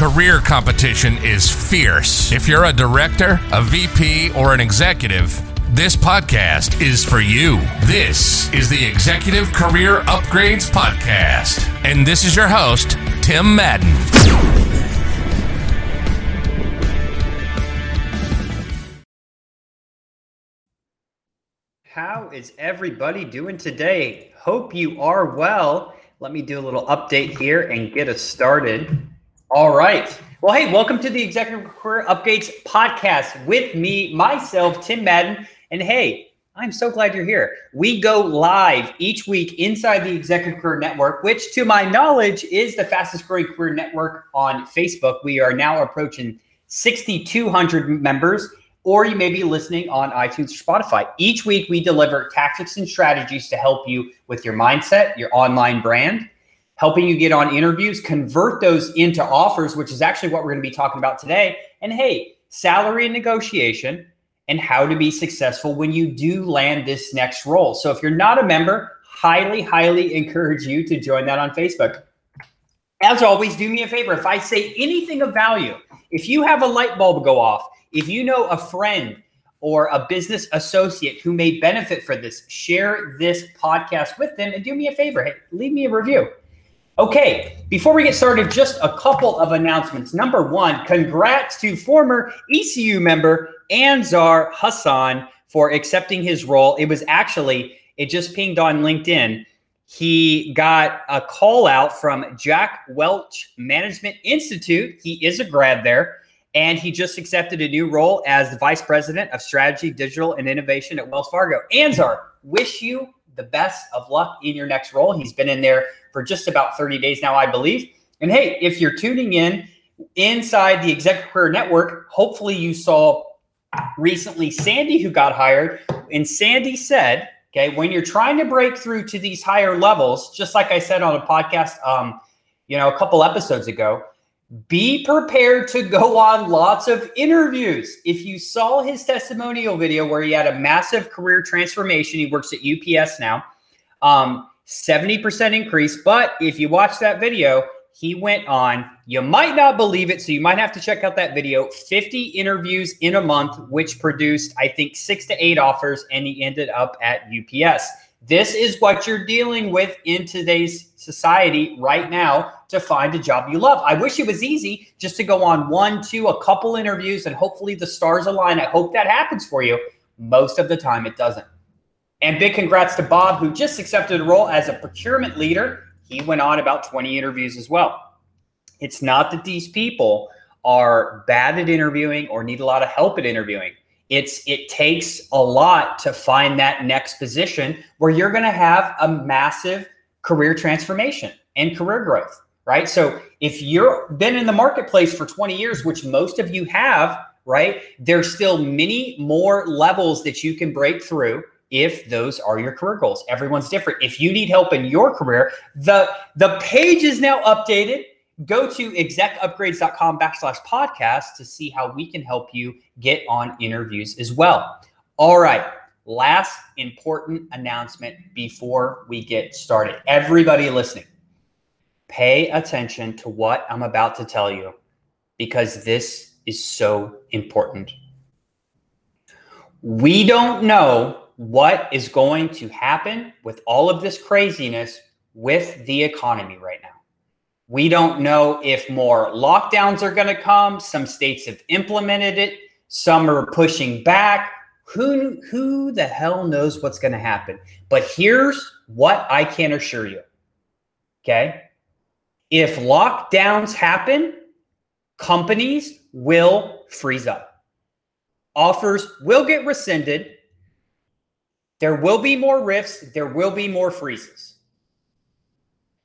career competition is fierce. If you're a director, a VP, or an executive, this podcast is for you. This is the Executive Career Upgrades Podcast. And this is your host, Tim Madden. How is everybody doing today? Hope you are well. Let me do a little update here and get us started. All right. Well, hey, welcome to the Executive Career Upgrades podcast with me, myself, Tim Madden. And hey, I'm so glad you're here. We go live each week inside the Executive Career Network, which, to my knowledge, is the fastest growing career network on Facebook. We are now approaching 6,200 members, or you may be listening on iTunes or Spotify. Each week, we deliver tactics and strategies to help you with your mindset, your online brand helping you get on interviews, convert those into offers, which is actually what we're going to be talking about today. And hey, salary and negotiation and how to be successful when you do land this next role. So if you're not a member, highly, highly encourage you to join that on Facebook. As always, do me a favor. If I say anything of value, if you have a light bulb go off, if you know a friend or a business associate who may benefit for this, share this podcast with them and do me a favor. Hey, leave me a review. Okay, before we get started, just a couple of announcements. Number one, congrats to former ECU member Anzar Hassan for accepting his role. It was actually, it just pinged on LinkedIn. He got a call out from Jack Welch Management Institute. He is a grad there, and he just accepted a new role as the Vice President of Strategy, Digital, and Innovation at Wells Fargo. Anzar, wish you the best of luck in your next role. He's been in there for just about 30 days now, I believe. And hey, if you're tuning in inside the Executive Career Network, hopefully you saw recently Sandy who got hired. And Sandy said, okay, when you're trying to break through to these higher levels, just like I said on a podcast, um, you know, a couple episodes ago, be prepared to go on lots of interviews. If you saw his testimonial video where he had a massive career transformation, he works at UPS now. Um, 70% increase. But if you watch that video, he went on, you might not believe it. So you might have to check out that video 50 interviews in a month, which produced, I think, six to eight offers, and he ended up at UPS. This is what you're dealing with in today's society right now to find a job you love. I wish it was easy just to go on one, two, a couple interviews, and hopefully the stars align. I hope that happens for you. Most of the time, it doesn't. And big congrats to Bob, who just accepted a role as a procurement leader. He went on about 20 interviews as well. It's not that these people are bad at interviewing or need a lot of help at interviewing. It's it takes a lot to find that next position where you're going to have a massive career transformation and career growth, right? So if you've been in the marketplace for 20 years, which most of you have, right? There's still many more levels that you can break through if those are your career goals. Everyone's different. If you need help in your career, the the page is now updated. Go to execupgrades.com backslash podcast to see how we can help you get on interviews as well. All right. Last important announcement before we get started. Everybody listening, pay attention to what I'm about to tell you because this is so important. We don't know what is going to happen with all of this craziness with the economy right now. We don't know if more lockdowns are going to come. Some states have implemented it, some are pushing back. Who, who the hell knows what's going to happen? But here's what I can assure you. Okay. If lockdowns happen, companies will freeze up. Offers will get rescinded there will be more rifts, there will be more freezes.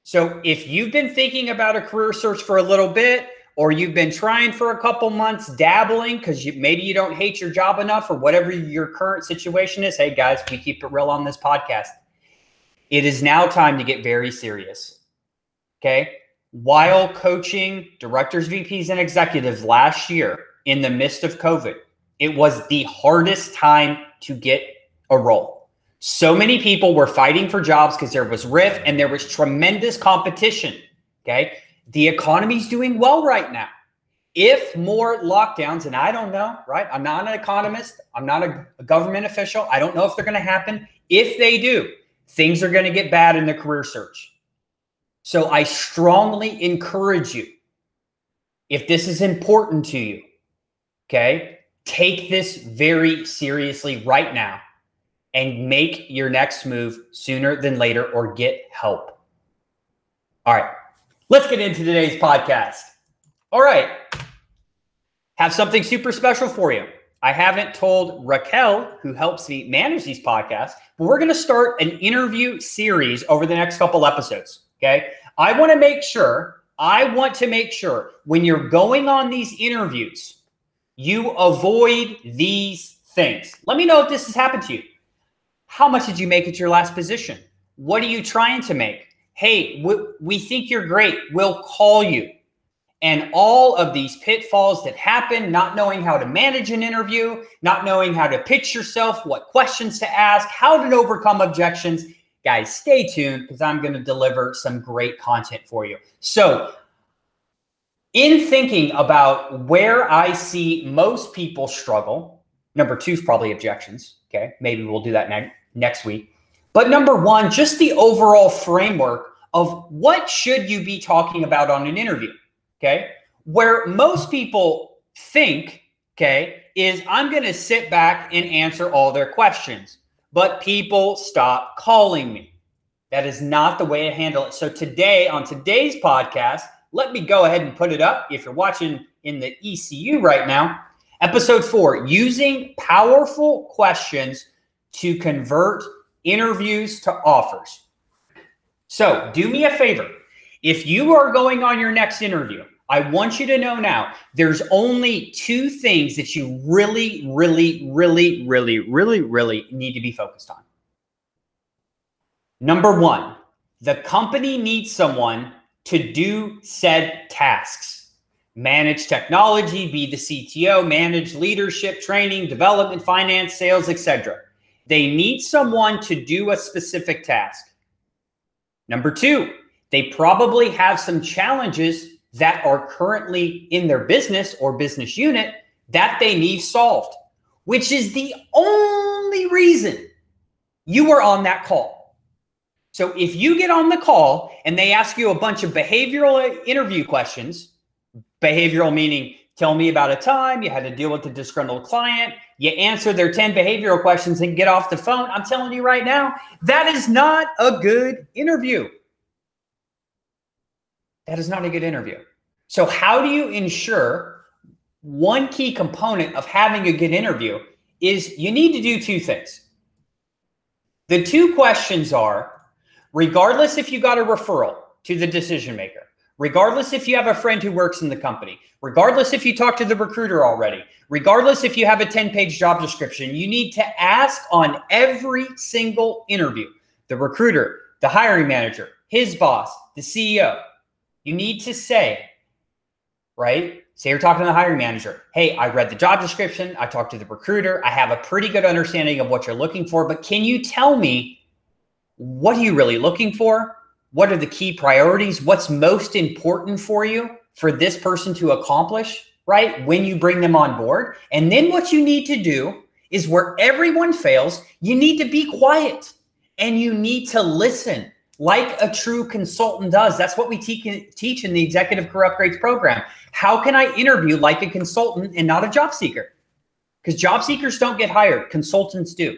So if you've been thinking about a career search for a little bit, or you've been trying for a couple months, dabbling because maybe you don't hate your job enough or whatever your current situation is. Hey, guys, we keep it real on this podcast. It is now time to get very serious. Okay. While coaching directors, VPs, and executives last year in the midst of COVID, it was the hardest time to get a role. So many people were fighting for jobs because there was RIF and there was tremendous competition. Okay. The economy's doing well right now. If more lockdowns, and I don't know, right? I'm not an economist, I'm not a, a government official. I don't know if they're going to happen. If they do, things are going to get bad in the career search. So I strongly encourage you, if this is important to you, okay, take this very seriously right now and make your next move sooner than later or get help. All right, let's get into today's podcast. All right, have something super special for you. I haven't told Raquel, who helps me manage these podcasts, but we're going to start an interview series over the next couple episodes. Okay. I want to make sure, I want to make sure when you're going on these interviews, you avoid these things. Let me know if this has happened to you. How much did you make at your last position? What are you trying to make? Hey, we, we think you're great. We'll call you. And all of these pitfalls that happen, not knowing how to manage an interview, not knowing how to pitch yourself, what questions to ask, how to overcome objections. Guys, stay tuned because I'm going to deliver some great content for you. So, in thinking about where I see most people struggle, number two is probably objections. Okay. Maybe we'll do that ne- next week. But number one, just the overall framework of what should you be talking about on an interview. Okay. Where most people think, okay, is I'm going to sit back and answer all their questions, but people stop calling me. That is not the way to handle it. So today, on today's podcast, let me go ahead and put it up. If you're watching in the ECU right now, episode four using powerful questions to convert interviews to offers. So do me a favor. If you are going on your next interview, I want you to know now there's only two things that you really, really, really, really, really, really need to be focused on. Number one, the company needs someone to do said tasks manage technology, be the CTO, manage leadership, training, development, finance, sales, etc. They need someone to do a specific task. Number two, they probably have some challenges that are currently in their business or business unit that they need solved, which is the only reason you were on that call. So if you get on the call and they ask you a bunch of behavioral interview questions, behavioral meaning tell me about a time you had to deal with a disgruntled client, you answer their 10 behavioral questions and get off the phone. I'm telling you right now, that is not a good interview. That is not a good interview. So, how do you ensure one key component of having a good interview is you need to do two things. The two questions are regardless if you got a referral to the decision maker, regardless if you have a friend who works in the company, regardless if you talk to the recruiter already, regardless if you have a 10 page job description, you need to ask on every single interview the recruiter, the hiring manager, his boss, the CEO. You need to say, right? Say you're talking to the hiring manager. Hey, I read the job description. I talked to the recruiter. I have a pretty good understanding of what you're looking for, but can you tell me what are you really looking for? What are the key priorities? What's most important for you for this person to accomplish, right? When you bring them on board. And then what you need to do is where everyone fails, you need to be quiet and you need to listen like a true consultant does. That's what we te- teach in the Executive Career Upgrades program. How can I interview like a consultant and not a job seeker? Because job seekers don't get hired, consultants do.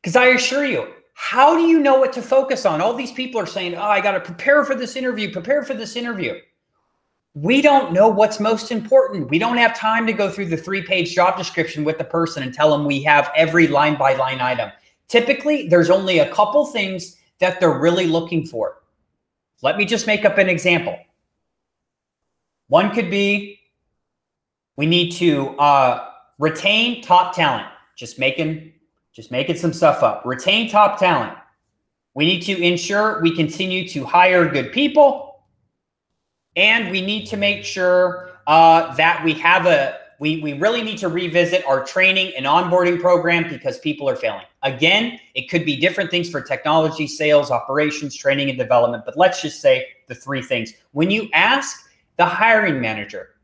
Because I assure you, how do you know what to focus on? All these people are saying, oh, I got to prepare for this interview, prepare for this interview. We don't know what's most important. We don't have time to go through the three page job description with the person and tell them we have every line by line item. Typically, there's only a couple things that they're really looking for. Let me just make up an example. One could be we need to uh, retain top talent. Just making just making some stuff up. Retain top talent. We need to ensure we continue to hire good people, and we need to make sure uh, that we have a we, we really need to revisit our training and onboarding program because people are failing. Again, it could be different things for technology, sales, operations, training, and development, but let's just say the three things. When you ask the hiring manager,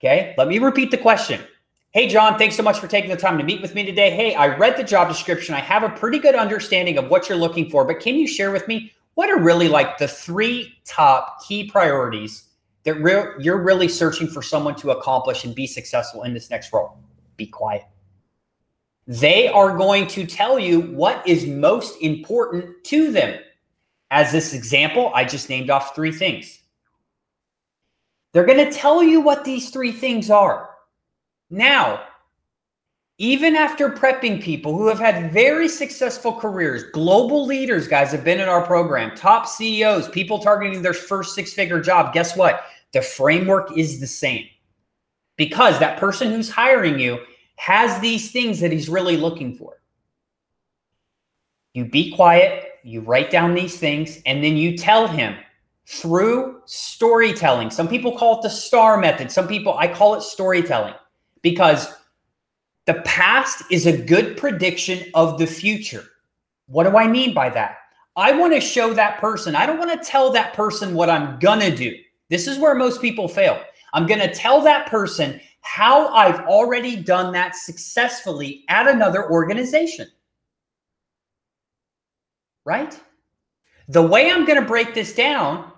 okay, let me repeat the question. Hey, John, thanks so much for taking the time to meet with me today. Hey, I read the job description. I have a pretty good understanding of what you're looking for, but can you share with me what are really like the three top key priorities that re- you're really searching for someone to accomplish and be successful in this next role. Be quiet. They are going to tell you what is most important to them. As this example, I just named off three things. They're going to tell you what these three things are. Now, even after prepping people who have had very successful careers, global leaders, guys, have been in our program, top CEOs, people targeting their first six figure job, guess what? The framework is the same because that person who's hiring you has these things that he's really looking for. You be quiet, you write down these things, and then you tell him through storytelling. Some people call it the STAR method. Some people, I call it storytelling because the past is a good prediction of the future. What do I mean by that? I want to show that person, I don't want to tell that person what I'm going to do. This is where most people fail. I'm going to tell that person how I've already done that successfully at another organization. Right? The way I'm going to break this down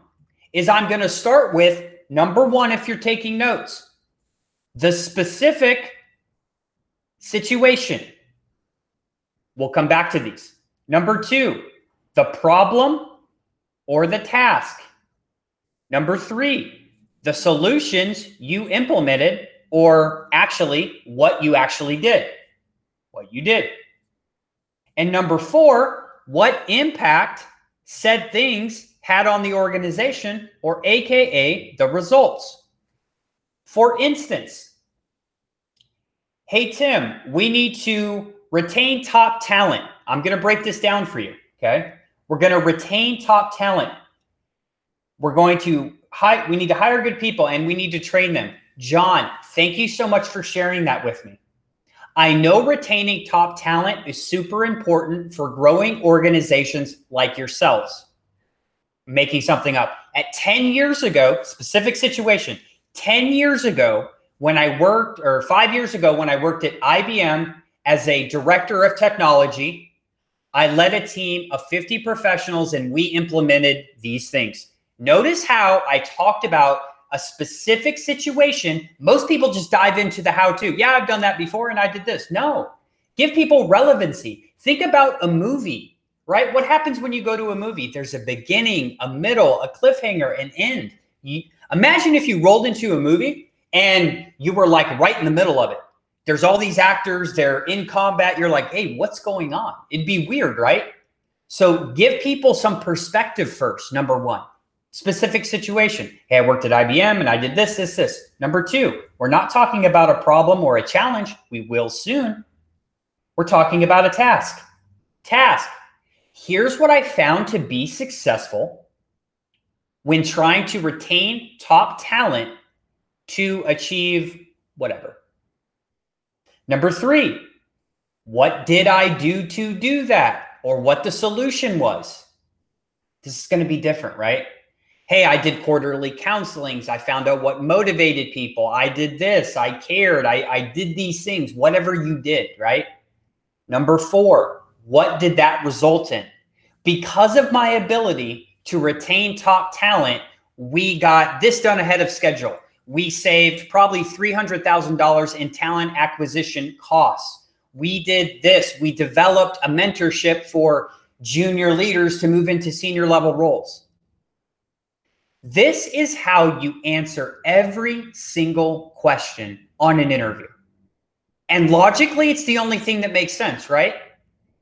is I'm going to start with number one, if you're taking notes, the specific situation. We'll come back to these. Number two, the problem or the task. Number three, the solutions you implemented, or actually what you actually did. What you did. And number four, what impact said things had on the organization, or AKA the results. For instance, hey, Tim, we need to retain top talent. I'm going to break this down for you. Okay. We're going to retain top talent. We're going to hire, we need to hire good people and we need to train them. John, thank you so much for sharing that with me. I know retaining top talent is super important for growing organizations like yourselves. Making something up. At 10 years ago, specific situation, 10 years ago, when I worked, or five years ago, when I worked at IBM as a director of technology, I led a team of 50 professionals and we implemented these things. Notice how I talked about a specific situation. Most people just dive into the how to. Yeah, I've done that before and I did this. No, give people relevancy. Think about a movie, right? What happens when you go to a movie? There's a beginning, a middle, a cliffhanger, an end. Imagine if you rolled into a movie and you were like right in the middle of it. There's all these actors, they're in combat. You're like, hey, what's going on? It'd be weird, right? So give people some perspective first, number one specific situation. Hey, I worked at IBM and I did this, this, this. Number two, we're not talking about a problem or a challenge. We will soon. We're talking about a task. Task. Here's what I found to be successful when trying to retain top talent to achieve whatever. Number three, what did I do to do that? Or what the solution was? This is going to be different, right? hey, I did quarterly counselings. I found out what motivated people. I did this. I cared. I, I did these things, whatever you did, right? Number four, what did that result in? Because of my ability to retain top talent, we got this done ahead of schedule. We saved probably $300,000 in talent acquisition costs. We did this. We developed a mentorship for junior leaders to move into senior level roles this is how you answer every single question on an interview. And logically, it's the only thing that makes sense, right?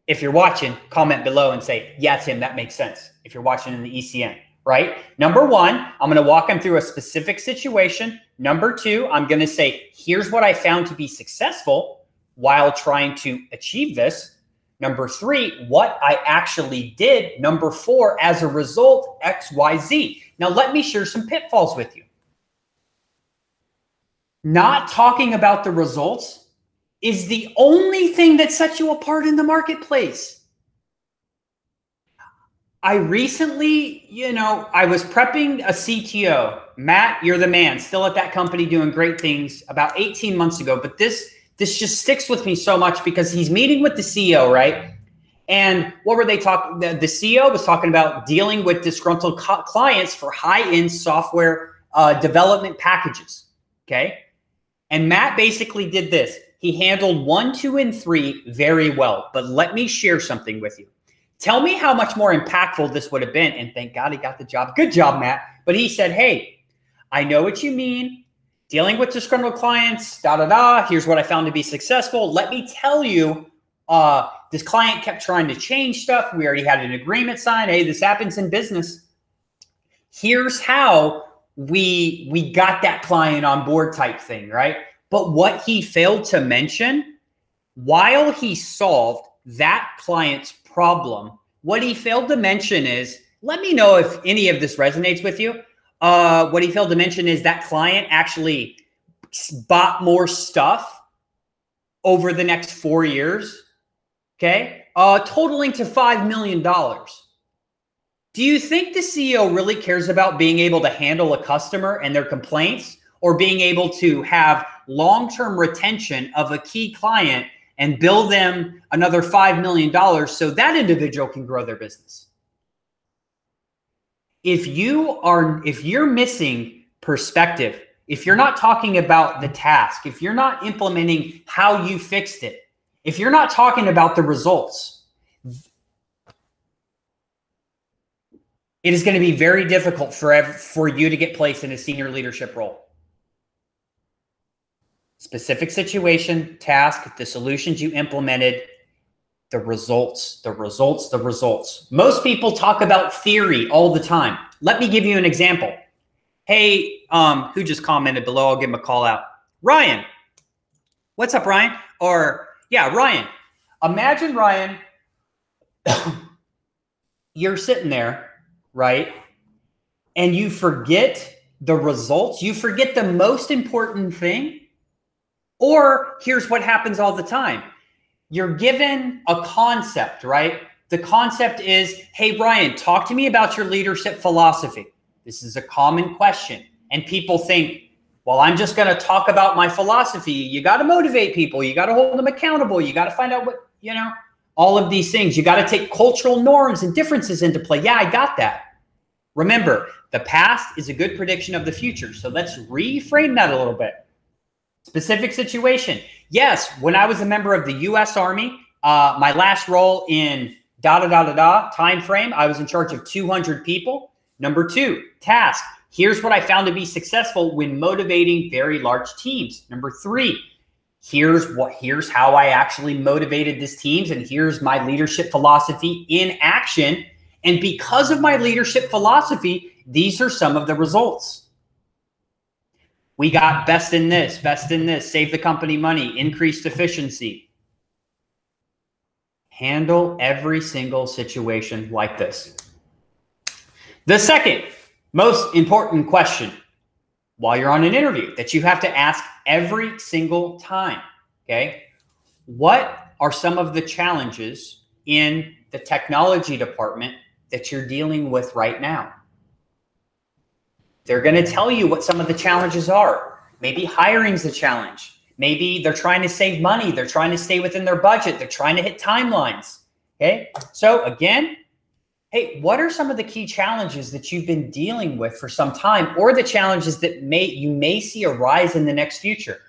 If you're watching, comment below and say, yeah, Tim, that makes sense. If you're watching in the ECN, right? Number one, I'm going to walk them through a specific situation. Number two, I'm going to say, here's what I found to be successful while trying to achieve this. Number three, what I actually did. Number four, as a result, XYZ. Now, let me share some pitfalls with you. Not talking about the results is the only thing that sets you apart in the marketplace. I recently, you know, I was prepping a CTO. Matt, you're the man. Still at that company doing great things about 18 months ago, but this this just sticks with me so much because he's meeting with the CEO, right? And what were they talking? The, the, CEO was talking about dealing with disgruntled co- clients for high-end software uh, development packages. Okay, and Matt basically did this. He handled one, two, and three very well. But let me share something with you. Tell me how much more impactful this would have been. And thank God he got the job. Good job, Matt. But he said, Hey, I know what you mean. Dealing with disgruntled clients, da da da. Here's what I found to be successful. Let me tell you, uh, this client kept trying to change stuff. We already had an agreement signed. Hey, this happens in business. Here's how we we got that client on board type thing, right? But what he failed to mention, while he solved that client's problem, what he failed to mention is let me know if any of this resonates with you. Uh, what he failed to mention is that client actually bought more stuff over the next four years. Okay. Uh, totaling to $5 million. Do you think the CEO really cares about being able to handle a customer and their complaints or being able to have long term retention of a key client and bill them another $5 million so that individual can grow their business? If you are, if you're missing perspective, if you're not talking about the task, if you're not implementing how you fixed it, if you're not talking about the results, it is going to be very difficult for for you to get placed in a senior leadership role. Specific situation, task, the solutions you implemented, the results, the results, the results. Most people talk about theory all the time. Let me give you an example. Hey, um, who just commented below? I'll give him a call out. Ryan. What's up, Ryan? Or yeah, Ryan. Imagine Ryan, you're sitting there right? And you forget the results, you forget the most important thing. Or here's what happens all the time you're given a concept, right? The concept is hey, Ryan, talk to me about your leadership philosophy. This is a common question. And people think, well, I'm just going to talk about my philosophy. You got to motivate people. You got to hold them accountable. You got to find out what, you know, all of these things. You got to take cultural norms and differences into play. Yeah, I got that. Remember, the past is a good prediction of the future. So let's reframe that a little bit. Specific situation. Yes, when I was a member of the US Army, uh, my last role in da da da da da time frame, I was in charge of 200 people. Number two, task. Here's what I found to be successful when motivating very large teams. Number three, here's what here's how I actually motivated these teams, and here's my leadership philosophy in action and because of my leadership philosophy, these are some of the results. We got best in this, best in this, save the company money, increased efficiency. Handle every single situation like this. The second most important question while you're on an interview that you have to ask every single time, okay? What are some of the challenges in the technology department that you're dealing with right now. They're going to tell you what some of the challenges are. Maybe hiring's a challenge. Maybe they're trying to save money. They're trying to stay within their budget. They're trying to hit timelines. Okay. So, again, hey, what are some of the key challenges that you've been dealing with for some time or the challenges that may you may see arise in the next future?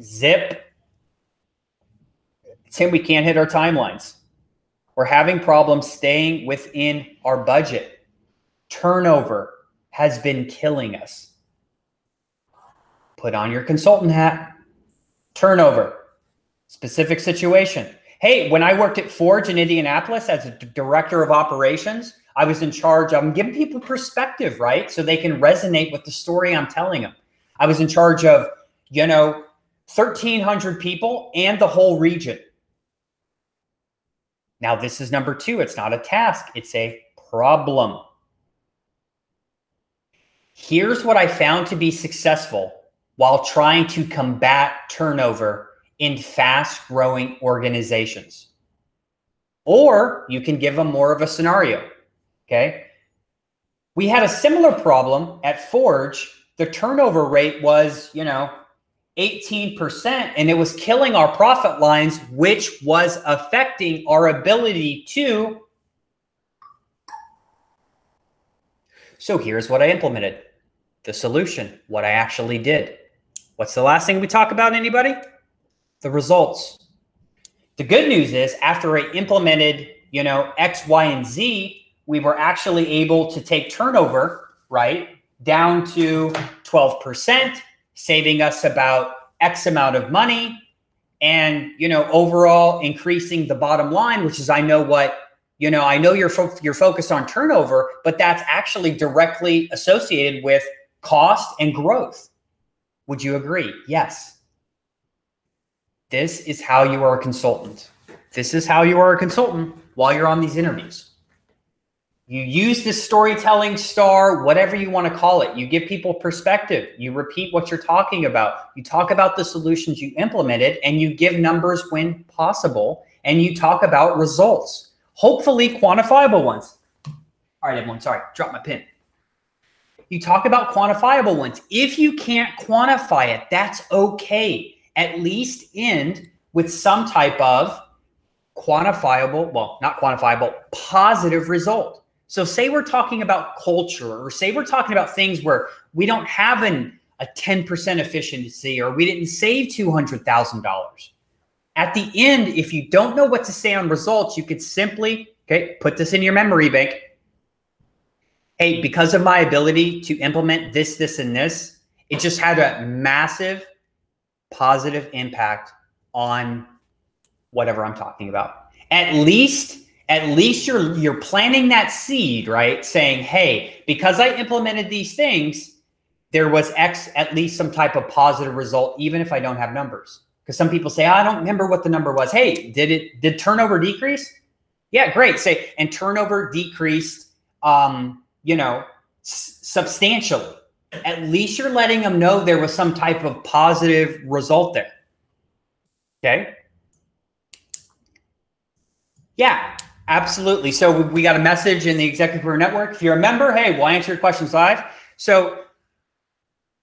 Zip. Tim, we can't hit our timelines. We're having problems staying within our budget. Turnover has been killing us. Put on your consultant hat. Turnover, specific situation. Hey, when I worked at Forge in Indianapolis as a director of operations, I was in charge of giving people perspective, right? So they can resonate with the story I'm telling them. I was in charge of, you know, 1,300 people and the whole region. Now, this is number two. It's not a task, it's a problem. Here's what I found to be successful while trying to combat turnover in fast growing organizations. Or you can give them more of a scenario. Okay. We had a similar problem at Forge. The turnover rate was, you know, 18%, and it was killing our profit lines, which was affecting our ability to. So here's what I implemented the solution, what I actually did. What's the last thing we talk about, anybody? The results. The good news is after I implemented, you know, X, Y, and Z, we were actually able to take turnover, right, down to 12%, saving us about X amount of money and, you know, overall increasing the bottom line, which is I know what you know, I know you're fo- you're focused on turnover, but that's actually directly associated with cost and growth. Would you agree? Yes. This is how you are a consultant. This is how you are a consultant while you're on these interviews. You use this storytelling star, whatever you want to call it. You give people perspective. You repeat what you're talking about. You talk about the solutions you implemented and you give numbers when possible. And you talk about results, hopefully quantifiable ones. All right, everyone. Sorry, drop my pin. You talk about quantifiable ones. If you can't quantify it, that's okay. At least end with some type of quantifiable, well, not quantifiable, positive result. So, say we're talking about culture, or say we're talking about things where we don't have an, a 10% efficiency, or we didn't save $200,000. At the end, if you don't know what to say on results, you could simply, okay, put this in your memory bank. Hey, because of my ability to implement this, this, and this, it just had a massive positive impact on whatever I'm talking about. At least at least you're you're planting that seed, right? Saying, "Hey, because I implemented these things, there was X at least some type of positive result even if I don't have numbers." Because some people say, oh, "I don't remember what the number was." Hey, did it did turnover decrease? Yeah, great. Say and turnover decreased um, you know, s- substantially. At least you're letting them know there was some type of positive result there. Okay? Yeah, Absolutely. So we got a message in the Executive Career Network. If you're a member, hey, we'll answer your questions live. So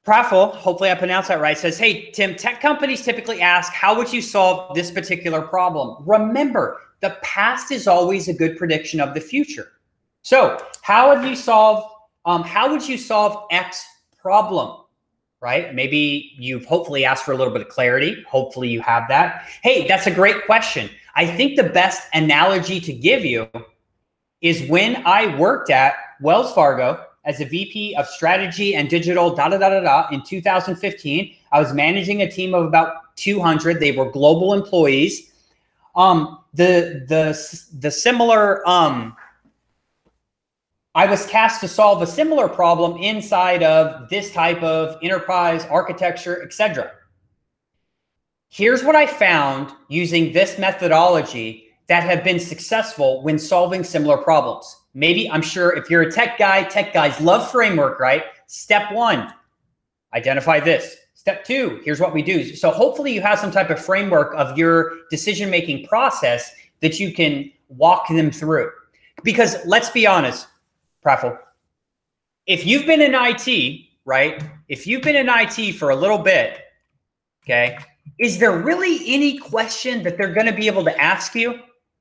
Praful, hopefully I pronounced that right, says, Hey, Tim, tech companies typically ask, How would you solve this particular problem? Remember, the past is always a good prediction of the future. So, how would you solve um, how would you solve X problem? Right? Maybe you've hopefully asked for a little bit of clarity. Hopefully you have that. Hey, that's a great question. I think the best analogy to give you is when I worked at Wells Fargo as a VP of strategy and digital, da da da da da, in 2015. I was managing a team of about 200. They were global employees. Um, the the the similar um, I was tasked to solve a similar problem inside of this type of enterprise architecture, etc. Here's what I found using this methodology that have been successful when solving similar problems. Maybe I'm sure if you're a tech guy, tech guys love framework, right? Step one, identify this. Step two, here's what we do. So hopefully you have some type of framework of your decision making process that you can walk them through. Because let's be honest, Praful, if you've been in IT, right? If you've been in IT for a little bit, okay, is there really any question that they're going to be able to ask you,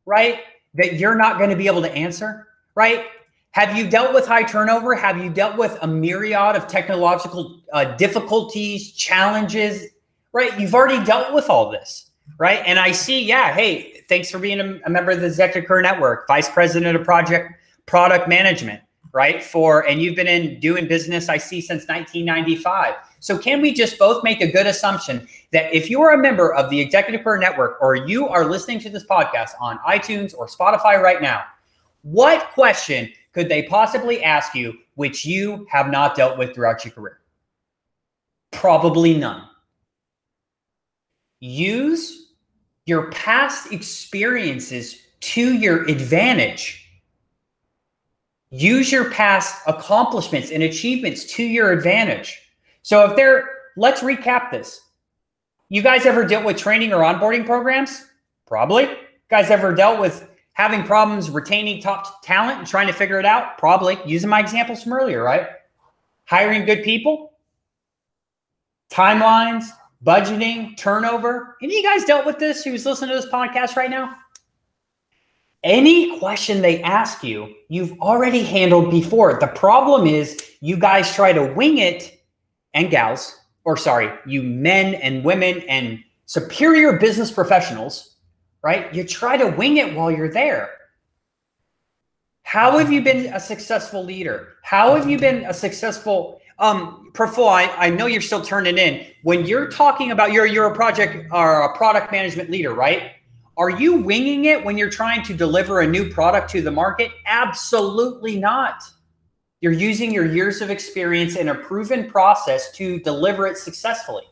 right? That you're not going to be able to answer, right? Have you dealt with high turnover? Have you dealt with a myriad of technological uh, difficulties, challenges, right? You've already dealt with all this, right? And I see, yeah, hey, thanks for being a, a member of the Executive Network, vice president of project product management, right? For and you've been in doing business, I see since 1995. So, can we just both make a good assumption that if you are a member of the Executive Career Network or you are listening to this podcast on iTunes or Spotify right now, what question could they possibly ask you which you have not dealt with throughout your career? Probably none. Use your past experiences to your advantage. Use your past accomplishments and achievements to your advantage. So if they're, let's recap this. You guys ever dealt with training or onboarding programs? Probably. You guys ever dealt with having problems retaining top talent and trying to figure it out? Probably. Using my examples from earlier, right? Hiring good people, timelines, budgeting, turnover. Any of you guys dealt with this who's listening to this podcast right now? Any question they ask you, you've already handled before. The problem is you guys try to wing it and gals, or sorry, you men and women and superior business professionals, right? You try to wing it while you're there. How have you been a successful leader? How have you been a successful um Praful, I, I know you're still turning in. When you're talking about you're you're a project or a product management leader, right? Are you winging it when you're trying to deliver a new product to the market? Absolutely not. You're using your years of experience and a proven process to deliver it successfully.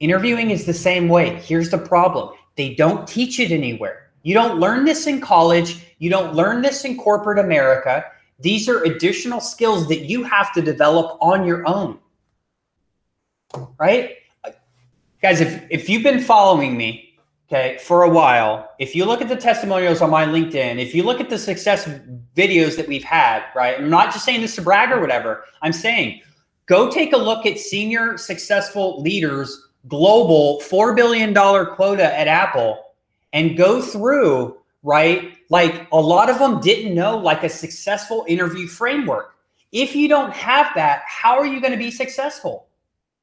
Interviewing is the same way. Here's the problem they don't teach it anywhere. You don't learn this in college, you don't learn this in corporate America. These are additional skills that you have to develop on your own. Right? Guys, if, if you've been following me, okay, for a while, if you look at the testimonials on my LinkedIn, if you look at the success videos that we've had, right? I'm not just saying this to brag or whatever. I'm saying go take a look at senior successful leaders global $4 billion quota at Apple and go through, right? Like a lot of them didn't know like a successful interview framework. If you don't have that, how are you going to be successful?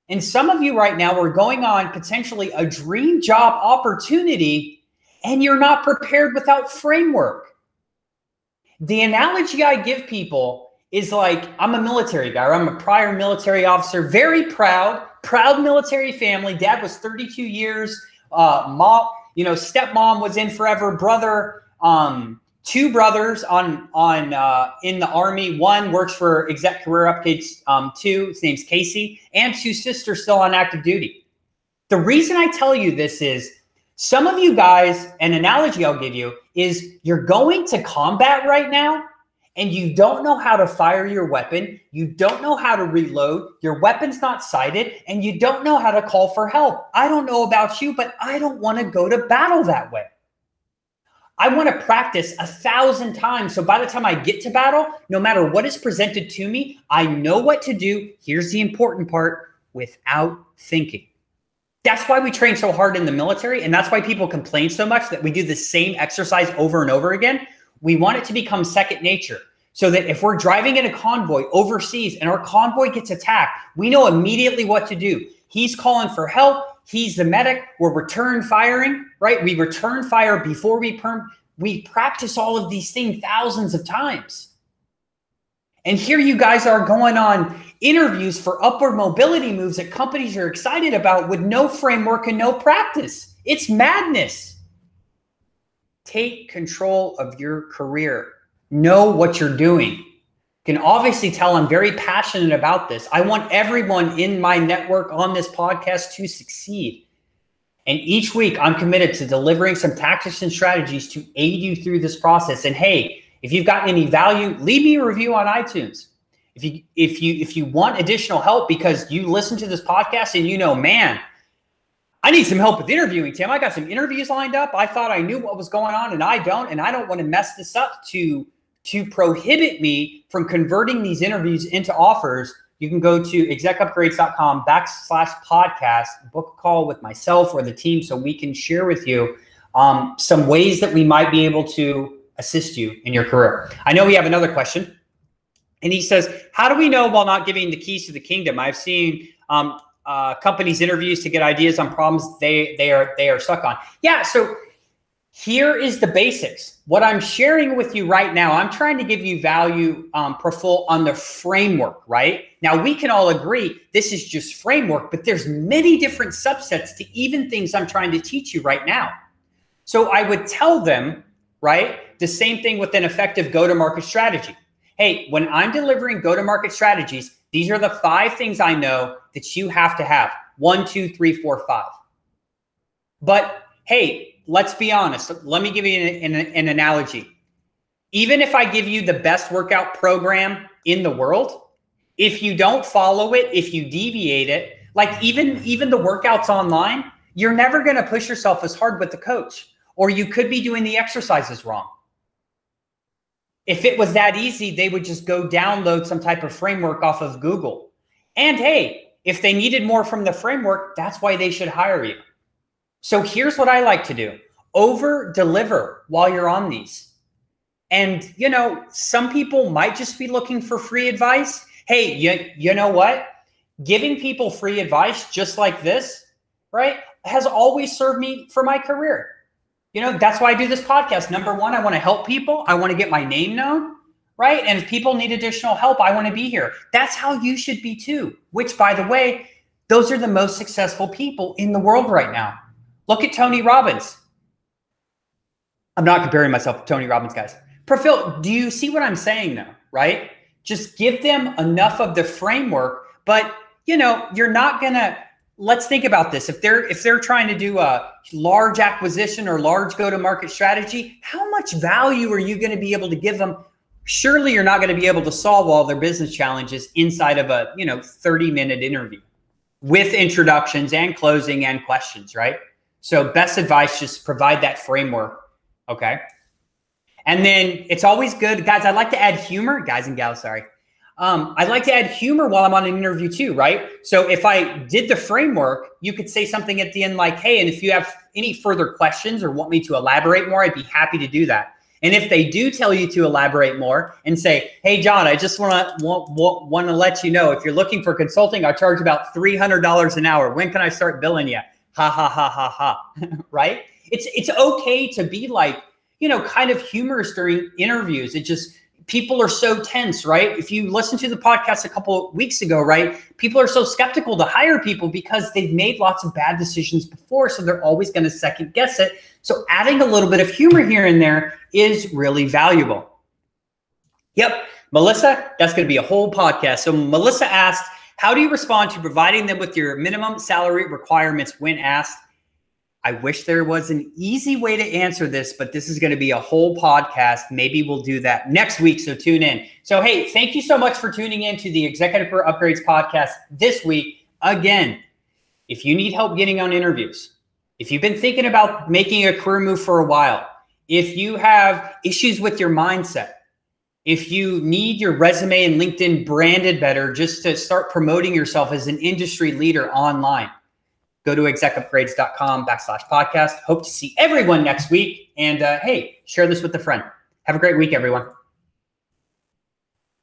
And some of you right now are going on potentially a dream job opportunity and you're not prepared without framework. The analogy I give people is like I'm a military guy, or I'm a prior military officer, very proud, proud military family. Dad was 32 years. Uh, mom, you know, stepmom was in forever. Brother, um, two brothers on on uh, in the army. One works for Exec Career Updates. Um, two, his name's Casey, and two sisters still on active duty. The reason I tell you this is some of you guys. An analogy I'll give you is you're going to combat right now. And you don't know how to fire your weapon. You don't know how to reload. Your weapon's not sighted, and you don't know how to call for help. I don't know about you, but I don't want to go to battle that way. I want to practice a thousand times. So by the time I get to battle, no matter what is presented to me, I know what to do. Here's the important part without thinking. That's why we train so hard in the military. And that's why people complain so much that we do the same exercise over and over again. We want it to become second nature so that if we're driving in a convoy overseas and our convoy gets attacked, we know immediately what to do. He's calling for help. He's the medic. We're return firing, right? We return fire before we perm. We practice all of these things thousands of times. And here you guys are going on interviews for upward mobility moves that companies are excited about with no framework and no practice. It's madness. Take control of your career. Know what you're doing can obviously tell I'm very passionate about this. I want everyone in my network on this podcast to succeed. And each week I'm committed to delivering some tactics and strategies to aid you through this process. And hey, if you've gotten any value, leave me a review on iTunes. If you if you if you want additional help because you listen to this podcast and you know, man, I need some help with interviewing, Tim. I got some interviews lined up. I thought I knew what was going on and I don't and I don't want to mess this up to to prohibit me from converting these interviews into offers, you can go to execupgrades.com backslash podcast, book a call with myself or the team so we can share with you um, some ways that we might be able to assist you in your career. I know we have another question. And he says, How do we know while not giving the keys to the kingdom? I've seen um, uh, companies interviews to get ideas on problems they they are they are stuck on. Yeah, so here is the basics. What I'm sharing with you right now, I'm trying to give you value um, on the framework, right? Now we can all agree this is just framework, but there's many different subsets to even things I'm trying to teach you right now. So I would tell them, right? The same thing with an effective go to market strategy. Hey, when I'm delivering go to market strategies, these are the five things I know that you have to have one, two, three, four, five. But hey, let's be honest. Let me give you an, an, an analogy. Even if I give you the best workout program in the world, if you don't follow it, if you deviate it, like even even the workouts online, you're never going to push yourself as hard with the coach, or you could be doing the exercises wrong. If it was that easy, they would just go download some type of framework off of Google. And hey, if they needed more from the framework, that's why they should hire you. So here's what I like to do over deliver while you're on these. And, you know, some people might just be looking for free advice. Hey, you, you know what? Giving people free advice just like this, right, has always served me for my career. You know, that's why I do this podcast. Number one, I want to help people, I want to get my name known, right? And if people need additional help, I want to be here. That's how you should be too, which, by the way, those are the most successful people in the world right now. Look at Tony Robbins. I'm not comparing myself to Tony Robbins, guys. Profil, do you see what I'm saying though? Right? Just give them enough of the framework, but you know, you're not gonna let's think about this. If they're if they're trying to do a large acquisition or large go-to-market strategy, how much value are you to be able to give them? Surely you're not to be able to solve all their business challenges inside of a, you know, 30-minute interview with introductions and closing and questions, right? So best advice, just provide that framework. Okay. And then it's always good, guys. I'd like to add humor, guys and gals. Sorry. Um, I like to add humor while I'm on an interview too, right? So if I did the framework, you could say something at the end like, "Hey, and if you have any further questions or want me to elaborate more, I'd be happy to do that." And if they do tell you to elaborate more and say, "Hey, John, I just want to want, want to let you know if you're looking for consulting, I charge about three hundred dollars an hour. When can I start billing you?" Ha ha ha ha ha. right? It's it's okay to be like you know, kind of humorous during interviews. It just people are so tense, right? If you listen to the podcast a couple of weeks ago, right? People are so skeptical to hire people because they've made lots of bad decisions before, so they're always going to second guess it. So adding a little bit of humor here and there is really valuable. Yep, Melissa, that's going to be a whole podcast. So Melissa asked, how do you respond to providing them with your minimum salary requirements when asked? I wish there was an easy way to answer this, but this is going to be a whole podcast. Maybe we'll do that next week. So tune in. So, hey, thank you so much for tuning in to the Executive Career Upgrades podcast this week. Again, if you need help getting on interviews, if you've been thinking about making a career move for a while, if you have issues with your mindset, if you need your resume and LinkedIn branded better just to start promoting yourself as an industry leader online, go to execupgrades.com backslash podcast. Hope to see everyone next week. And uh, hey, share this with a friend. Have a great week, everyone.